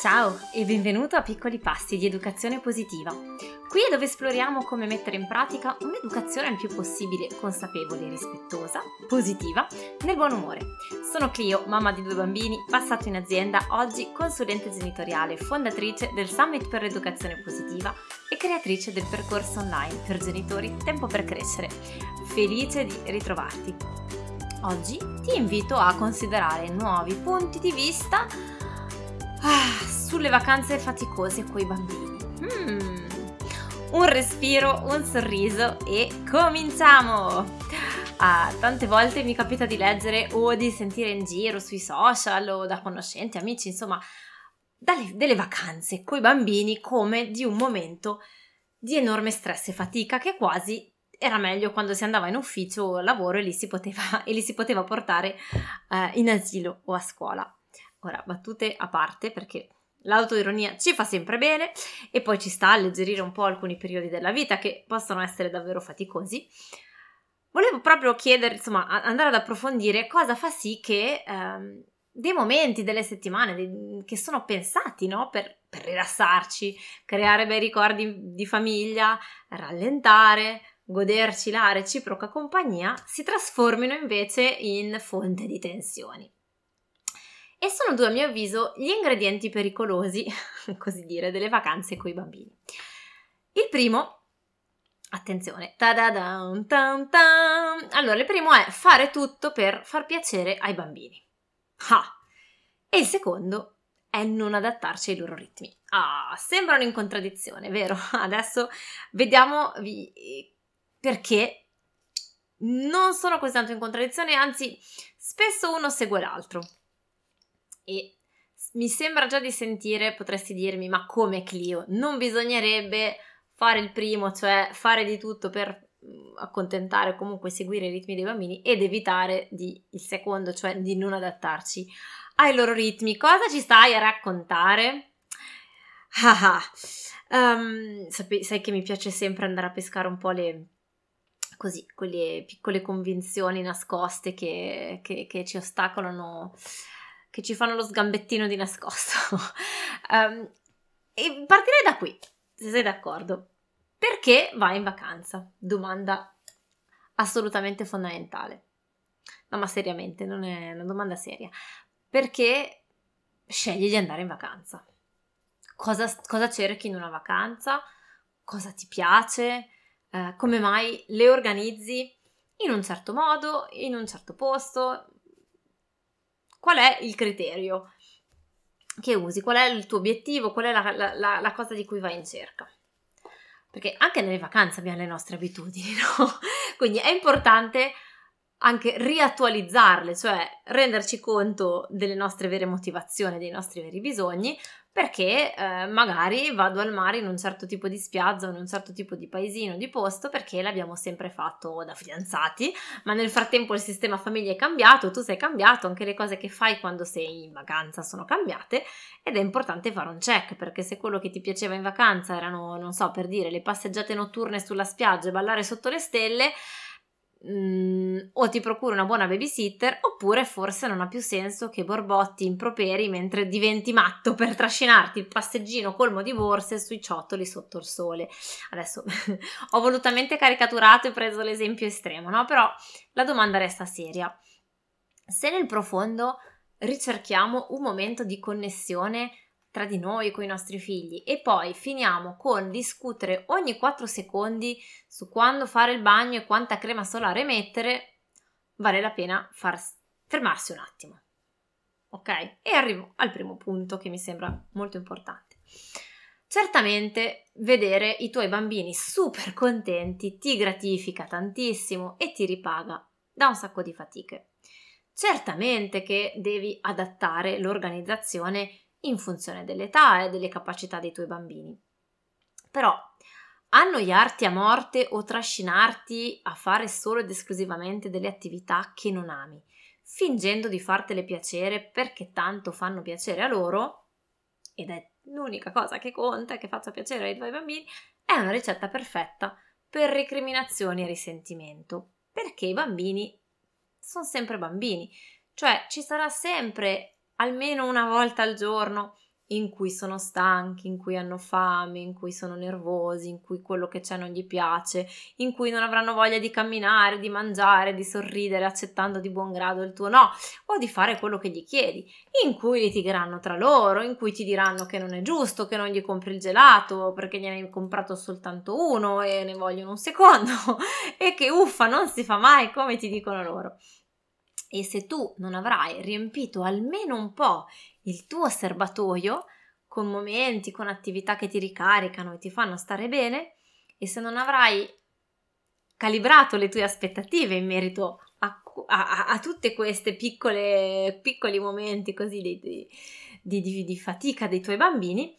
Ciao e benvenuto a Piccoli Passi di Educazione Positiva. Qui è dove esploriamo come mettere in pratica un'educazione il più possibile consapevole, rispettosa, positiva, nel buon umore. Sono Clio, mamma di due bambini, passato in azienda, oggi consulente genitoriale, fondatrice del Summit per l'Educazione Positiva e creatrice del percorso online per genitori Tempo per Crescere. Felice di ritrovarti. Oggi ti invito a considerare nuovi punti di vista sulle vacanze faticose coi bambini. Mm. Un respiro, un sorriso e cominciamo! Ah, tante volte mi capita di leggere o di sentire in giro sui social o da conoscenti, amici, insomma, dalle, delle vacanze coi bambini come di un momento di enorme stress e fatica che quasi era meglio quando si andava in ufficio o lavoro e li si poteva, li si poteva portare eh, in asilo o a scuola. Ora, battute a parte perché l'autoironia ci fa sempre bene e poi ci sta a alleggerire un po' alcuni periodi della vita che possono essere davvero faticosi. Volevo proprio chiedere, insomma, andare ad approfondire cosa fa sì che ehm, dei momenti, delle settimane dei, che sono pensati no? per, per rilassarci, creare bei ricordi di famiglia, rallentare, goderci la reciproca compagnia, si trasformino invece in fonte di tensioni. E sono due, a mio avviso, gli ingredienti pericolosi, così dire, delle vacanze con i bambini. Il primo, attenzione, allora, il primo è fare tutto per far piacere ai bambini. Ah. E il secondo è non adattarci ai loro ritmi. Ah, sembrano in contraddizione, vero? Adesso vediamo perché non sono così tanto in contraddizione, anzi, spesso uno segue l'altro e mi sembra già di sentire, potresti dirmi, ma come Clio? Non bisognerebbe fare il primo, cioè fare di tutto per mm, accontentare o comunque seguire i ritmi dei bambini ed evitare di, il secondo, cioè di non adattarci ai loro ritmi. Cosa ci stai a raccontare? Ah, um, sai, sai che mi piace sempre andare a pescare un po' le, così, quelle piccole convinzioni nascoste che, che, che ci ostacolano che ci fanno lo sgambettino di nascosto. um, e partirei da qui, se sei d'accordo. Perché vai in vacanza? Domanda assolutamente fondamentale. No, ma seriamente, non è una domanda seria. Perché scegli di andare in vacanza? Cosa, cosa cerchi in una vacanza? Cosa ti piace? Eh, come mai le organizzi in un certo modo, in un certo posto, qual è il criterio che usi, qual è il tuo obiettivo, qual è la, la, la cosa di cui vai in cerca. Perché anche nelle vacanze abbiamo le nostre abitudini, no? Quindi è importante anche riattualizzarle, cioè renderci conto delle nostre vere motivazioni, dei nostri veri bisogni, perché eh, magari vado al mare in un certo tipo di spiaggia o in un certo tipo di paesino, di posto, perché l'abbiamo sempre fatto da fidanzati, ma nel frattempo il sistema famiglia è cambiato, tu sei cambiato, anche le cose che fai quando sei in vacanza sono cambiate ed è importante fare un check, perché se quello che ti piaceva in vacanza erano, non so, per dire, le passeggiate notturne sulla spiaggia e ballare sotto le stelle, Mm, o ti procuri una buona babysitter oppure forse non ha più senso che borbotti improperi mentre diventi matto per trascinarti il passeggino colmo di borse sui ciottoli sotto il sole. Adesso ho volutamente caricaturato e preso l'esempio estremo, no? Però la domanda resta seria. Se nel profondo ricerchiamo un momento di connessione tra di noi con i nostri figli e poi finiamo con discutere ogni 4 secondi su quando fare il bagno e quanta crema solare mettere, vale la pena far, fermarsi un attimo. Ok? E arrivo al primo punto che mi sembra molto importante. Certamente vedere i tuoi bambini super contenti ti gratifica tantissimo e ti ripaga da un sacco di fatiche. Certamente che devi adattare l'organizzazione in funzione dell'età e delle capacità dei tuoi bambini. Però annoiarti a morte o trascinarti a fare solo ed esclusivamente delle attività che non ami, fingendo di fartele piacere perché tanto fanno piacere a loro, ed è l'unica cosa che conta che faccia piacere ai tuoi bambini, è una ricetta perfetta per recriminazioni e risentimento, perché i bambini sono sempre bambini, cioè ci sarà sempre almeno una volta al giorno in cui sono stanchi, in cui hanno fame, in cui sono nervosi, in cui quello che c'è non gli piace, in cui non avranno voglia di camminare, di mangiare, di sorridere accettando di buon grado il tuo no o di fare quello che gli chiedi, in cui litigheranno tra loro, in cui ti diranno che non è giusto che non gli compri il gelato perché gliene hai comprato soltanto uno e ne vogliono un secondo e che uffa non si fa mai come ti dicono loro. E se tu non avrai riempito almeno un po' il tuo serbatoio con momenti, con attività che ti ricaricano e ti fanno stare bene, e se non avrai calibrato le tue aspettative in merito a, a, a tutte queste piccole, piccoli momenti così di, di, di, di fatica dei tuoi bambini,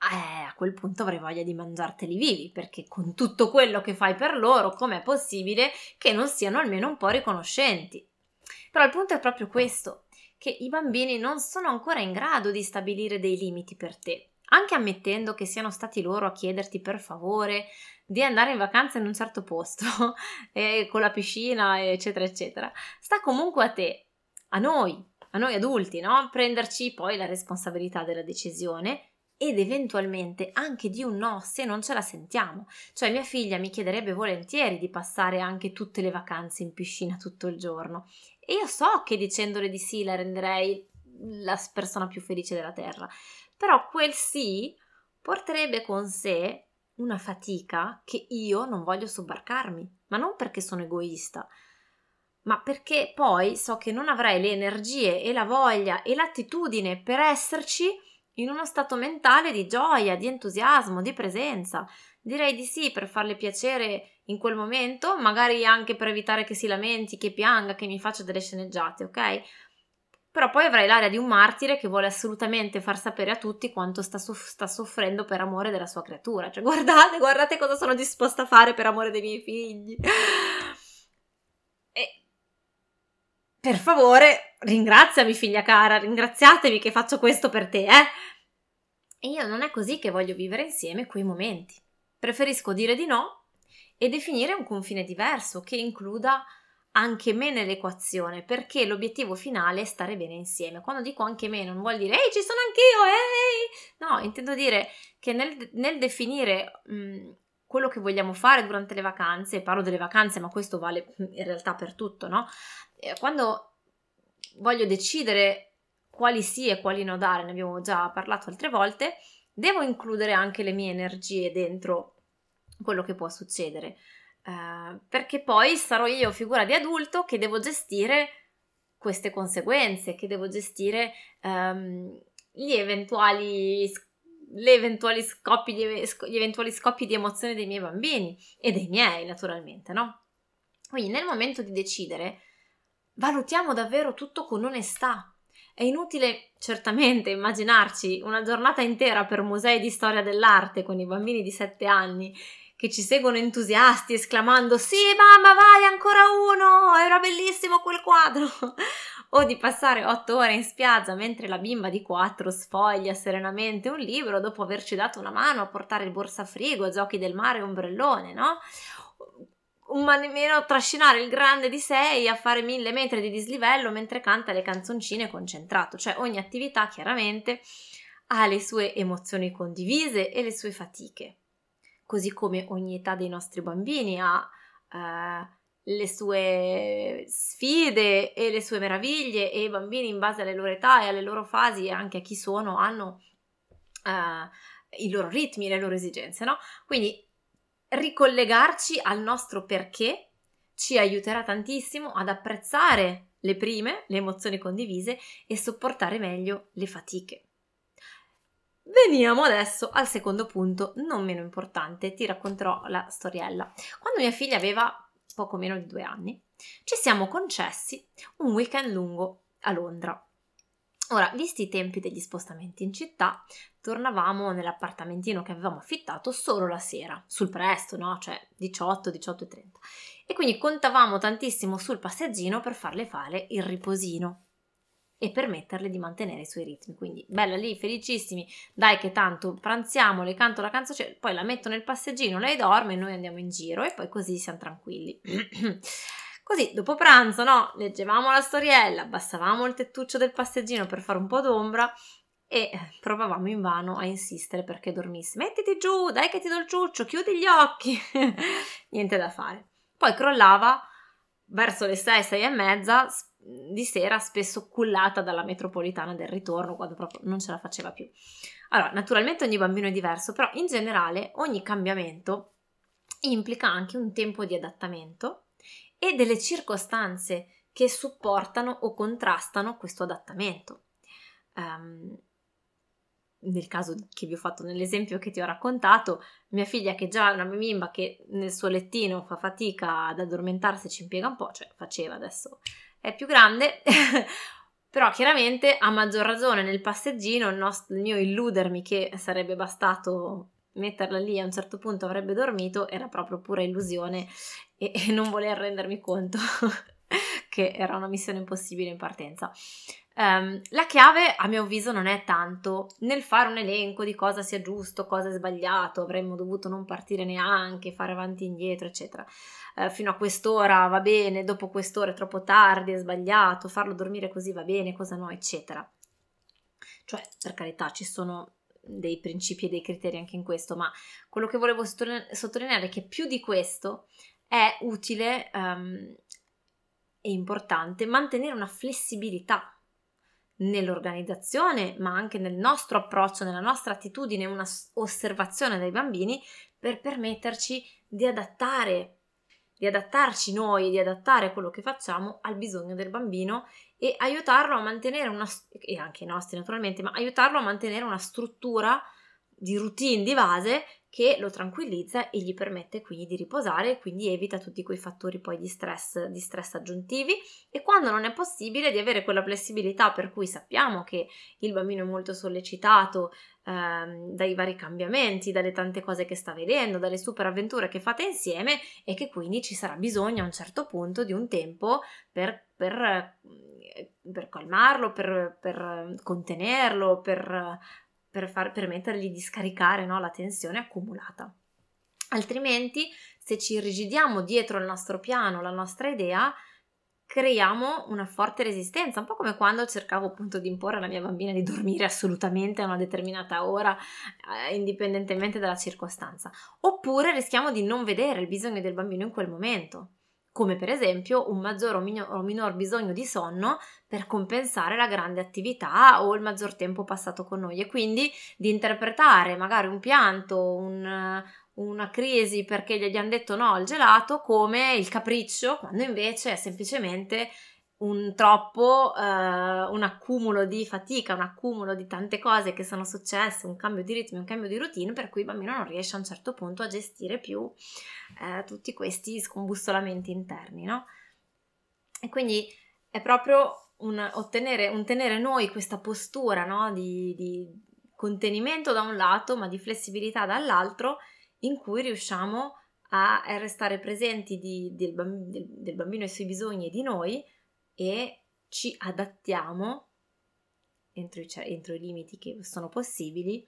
eh, a quel punto avrei voglia di mangiarteli vivi, perché con tutto quello che fai per loro, com'è possibile che non siano almeno un po' riconoscenti? Però il punto è proprio questo, che i bambini non sono ancora in grado di stabilire dei limiti per te, anche ammettendo che siano stati loro a chiederti per favore di andare in vacanza in un certo posto, con la piscina, eccetera, eccetera. Sta comunque a te, a noi, a noi adulti, no? Prenderci poi la responsabilità della decisione ed eventualmente anche di un no se non ce la sentiamo. Cioè mia figlia mi chiederebbe volentieri di passare anche tutte le vacanze in piscina tutto il giorno. E io so che dicendole di sì la renderei la persona più felice della terra, però quel sì porterebbe con sé una fatica che io non voglio sobbarcarmi, ma non perché sono egoista, ma perché poi so che non avrei le energie e la voglia e l'attitudine per esserci in uno stato mentale di gioia, di entusiasmo, di presenza. Direi di sì per farle piacere in quel momento, magari anche per evitare che si lamenti, che pianga, che mi faccia delle sceneggiate, ok? Però poi avrai l'aria di un martire che vuole assolutamente far sapere a tutti quanto sta, soff- sta soffrendo per amore della sua creatura. Cioè, guardate, guardate cosa sono disposta a fare per amore dei miei figli. E per favore, ringraziami, figlia cara, ringraziatemi che faccio questo per te, eh? E io non è così che voglio vivere insieme quei momenti. Preferisco dire di no e definire un confine diverso che includa anche me nell'equazione, perché l'obiettivo finale è stare bene insieme. Quando dico anche me, non vuol dire ehi, ci sono anch'io, ehi! No, intendo dire che nel, nel definire mh, quello che vogliamo fare durante le vacanze, parlo delle vacanze, ma questo vale in realtà per tutto, no? Eh, quando voglio decidere quali sì e quali no dare, ne abbiamo già parlato altre volte, devo includere anche le mie energie dentro quello che può succedere. Uh, perché poi sarò io, figura di adulto, che devo gestire queste conseguenze, che devo gestire um, gli eventuali le eventuali scoppi gli eventuali scoppi di emozione dei miei bambini e dei miei, naturalmente, no? Quindi nel momento di decidere, valutiamo davvero tutto con onestà. È inutile certamente immaginarci una giornata intera per musei di storia dell'arte con i bambini di 7 anni che ci seguono entusiasti esclamando sì mamma vai ancora uno era bellissimo quel quadro o di passare otto ore in spiaggia mentre la bimba di quattro sfoglia serenamente un libro dopo averci dato una mano a portare il borsafrigo, giochi del mare e ombrellone, no? Un meno trascinare il grande di sei a fare mille metri di dislivello mentre canta le canzoncine concentrato, cioè ogni attività chiaramente ha le sue emozioni condivise e le sue fatiche così come ogni età dei nostri bambini ha eh, le sue sfide e le sue meraviglie e i bambini in base alle loro età e alle loro fasi e anche a chi sono hanno eh, i loro ritmi le loro esigenze, no? Quindi ricollegarci al nostro perché ci aiuterà tantissimo ad apprezzare le prime, le emozioni condivise e sopportare meglio le fatiche. Veniamo adesso al secondo punto, non meno importante, ti racconterò la storiella. Quando mia figlia aveva poco meno di due anni, ci siamo concessi un weekend lungo a Londra. Ora, visti i tempi degli spostamenti in città, tornavamo nell'appartamentino che avevamo affittato solo la sera, sul presto, no? Cioè 18, 18 e 30. E quindi contavamo tantissimo sul passeggino per farle fare il riposino e permetterle di mantenere i suoi ritmi. Quindi bella lì, felicissimi, dai che tanto pranziamo, le canto la canzone, poi la metto nel passeggino, lei dorme e noi andiamo in giro e poi così siamo tranquilli. così dopo pranzo, no, leggevamo la storiella, abbassavamo il tettuccio del passeggino per fare un po' d'ombra e provavamo invano a insistere perché dormisse. Mettiti giù, dai che ti do il ciuccio, chiudi gli occhi. Niente da fare. Poi crollava verso le 6, 6 e mezza di sera, spesso cullata dalla metropolitana del ritorno, quando proprio non ce la faceva più. Allora, naturalmente ogni bambino è diverso, però in generale ogni cambiamento implica anche un tempo di adattamento e delle circostanze che supportano o contrastano questo adattamento. Um, nel caso che vi ho fatto nell'esempio che ti ho raccontato, mia figlia che già è una bimba che nel suo lettino fa fatica ad addormentarsi, ci impiega un po', cioè faceva adesso è più grande, però chiaramente a maggior ragione nel passeggino il, nostro, il mio illudermi che sarebbe bastato metterla lì a un certo punto avrebbe dormito era proprio pura illusione e, non voler rendermi conto che era una missione impossibile in partenza. Um, la chiave, a mio avviso, non è tanto nel fare un elenco di cosa sia giusto, cosa è sbagliato, avremmo dovuto non partire neanche, fare avanti e indietro, eccetera. Uh, fino a quest'ora va bene, dopo quest'ora è troppo tardi, è sbagliato, farlo dormire così va bene, cosa no, eccetera. Cioè, per carità, ci sono dei principi e dei criteri anche in questo, ma quello che volevo sottolineare è che più di questo è utile um, e importante mantenere una flessibilità nell'organizzazione, ma anche nel nostro approccio, nella nostra attitudine, una osservazione dei bambini per permetterci di adattare, di adattarci noi, di adattare quello che facciamo al bisogno del bambino e aiutarlo a mantenere una, e anche i nostri naturalmente, ma aiutarlo a mantenere una struttura di routine di base che lo tranquillizza e gli permette quindi di riposare e quindi evita tutti quei fattori poi di stress, di stress aggiuntivi. E quando non è possibile di avere quella flessibilità per cui sappiamo che il bambino è molto sollecitato ehm, dai vari cambiamenti, dalle tante cose che sta vedendo, dalle super avventure che fate insieme e che quindi ci sarà bisogno a un certo punto di un tempo per, per, per calmarlo, per, per contenerlo, per per far, permettergli di scaricare no, la tensione accumulata. Altrimenti, se ci irrigidiamo dietro il nostro piano, la nostra idea, creiamo una forte resistenza, un po' come quando cercavo appunto di imporre alla mia bambina di dormire assolutamente a una determinata ora, eh, indipendentemente dalla circostanza. Oppure rischiamo di non vedere il bisogno del bambino in quel momento come per esempio un maggior o, minor, o minor bisogno di sonno per compensare la grande attività o il maggior tempo passato con noi. E quindi di interpretare magari un pianto, un, una crisi perché gli hanno detto no al gelato come il capriccio, quando invece è semplicemente un troppo, eh, un accumulo di fatica, un accumulo di tante cose che sono successe, un cambio di ritmo, un cambio di routine, per cui il bambino non riesce a un certo punto a gestire più eh, tutti questi scombussolamenti interni, no? E quindi è proprio un, ottenere, un tenere noi questa postura no? di, di contenimento da un lato, ma di flessibilità dall'altro, in cui riusciamo a restare presenti di, del, del, bambino e i suoi bisogni e di noi, e ci adattiamo entro i, entro i, limiti che sono possibili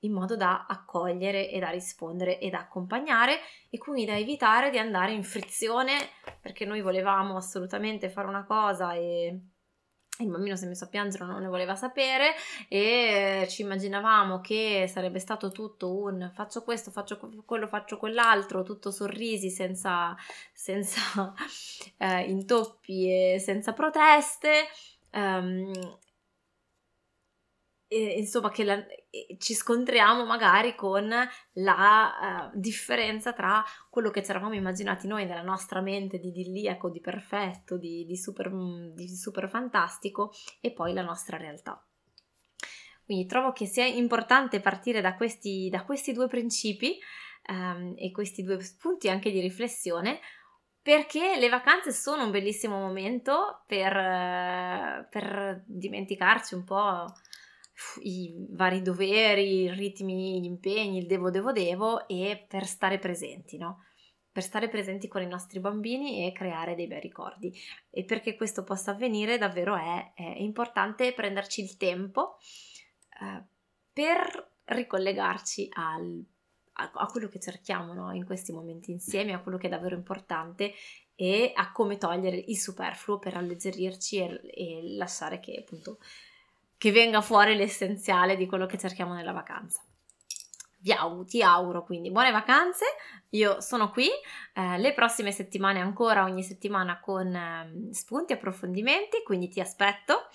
in modo da accogliere e da rispondere e da accompagnare e quindi da evitare di andare in frizione perché noi volevamo assolutamente fare una cosa e il bambino si è messo a piangere, non ne voleva sapere e ci immaginavamo che sarebbe stato tutto un faccio questo, faccio quello, faccio quell'altro, tutto sorrisi senza, senza eh, intoppi e senza proteste. Um, e, insomma, che la, ci scontriamo magari con la uh, differenza tra quello che ci eravamo immaginati noi nella nostra mente di idilliaco, di perfetto, di, di, super, di super fantastico e poi la nostra realtà. Quindi trovo che sia importante partire da questi, da questi due principi um, e questi due spunti anche di riflessione perché le vacanze sono un bellissimo momento per, per dimenticarci un po' i vari doveri, i ritmi, gli impegni, il devo, devo, devo e per stare presenti, no? Per stare presenti con i nostri bambini e creare dei bei ricordi. E perché questo possa avvenire davvero è, è importante prenderci il tempo eh, per ricollegarci al, a, a, quello che cerchiamo no? in questi momenti insieme, a quello che è davvero importante e a come togliere il superfluo per alleggerirci e, e lasciare che appunto che venga fuori l'essenziale di quello che cerchiamo nella vacanza. Vi auguro, ti auguro quindi buone vacanze, io sono qui eh, le prossime settimane ancora, ogni settimana con eh, spunti approfondimenti, quindi ti aspetto.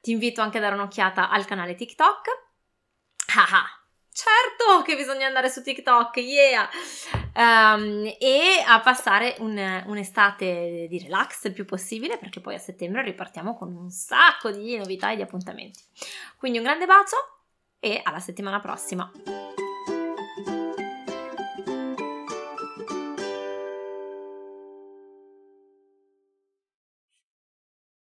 Ti invito anche a dare un'occhiata al canale TikTok. Ah, ah certo che bisogna andare su TikTok, yeah! Um, e a passare un, un'estate di relax il più possibile perché poi a settembre ripartiamo con un sacco di novità e di appuntamenti. Quindi un grande bacio e alla settimana prossima!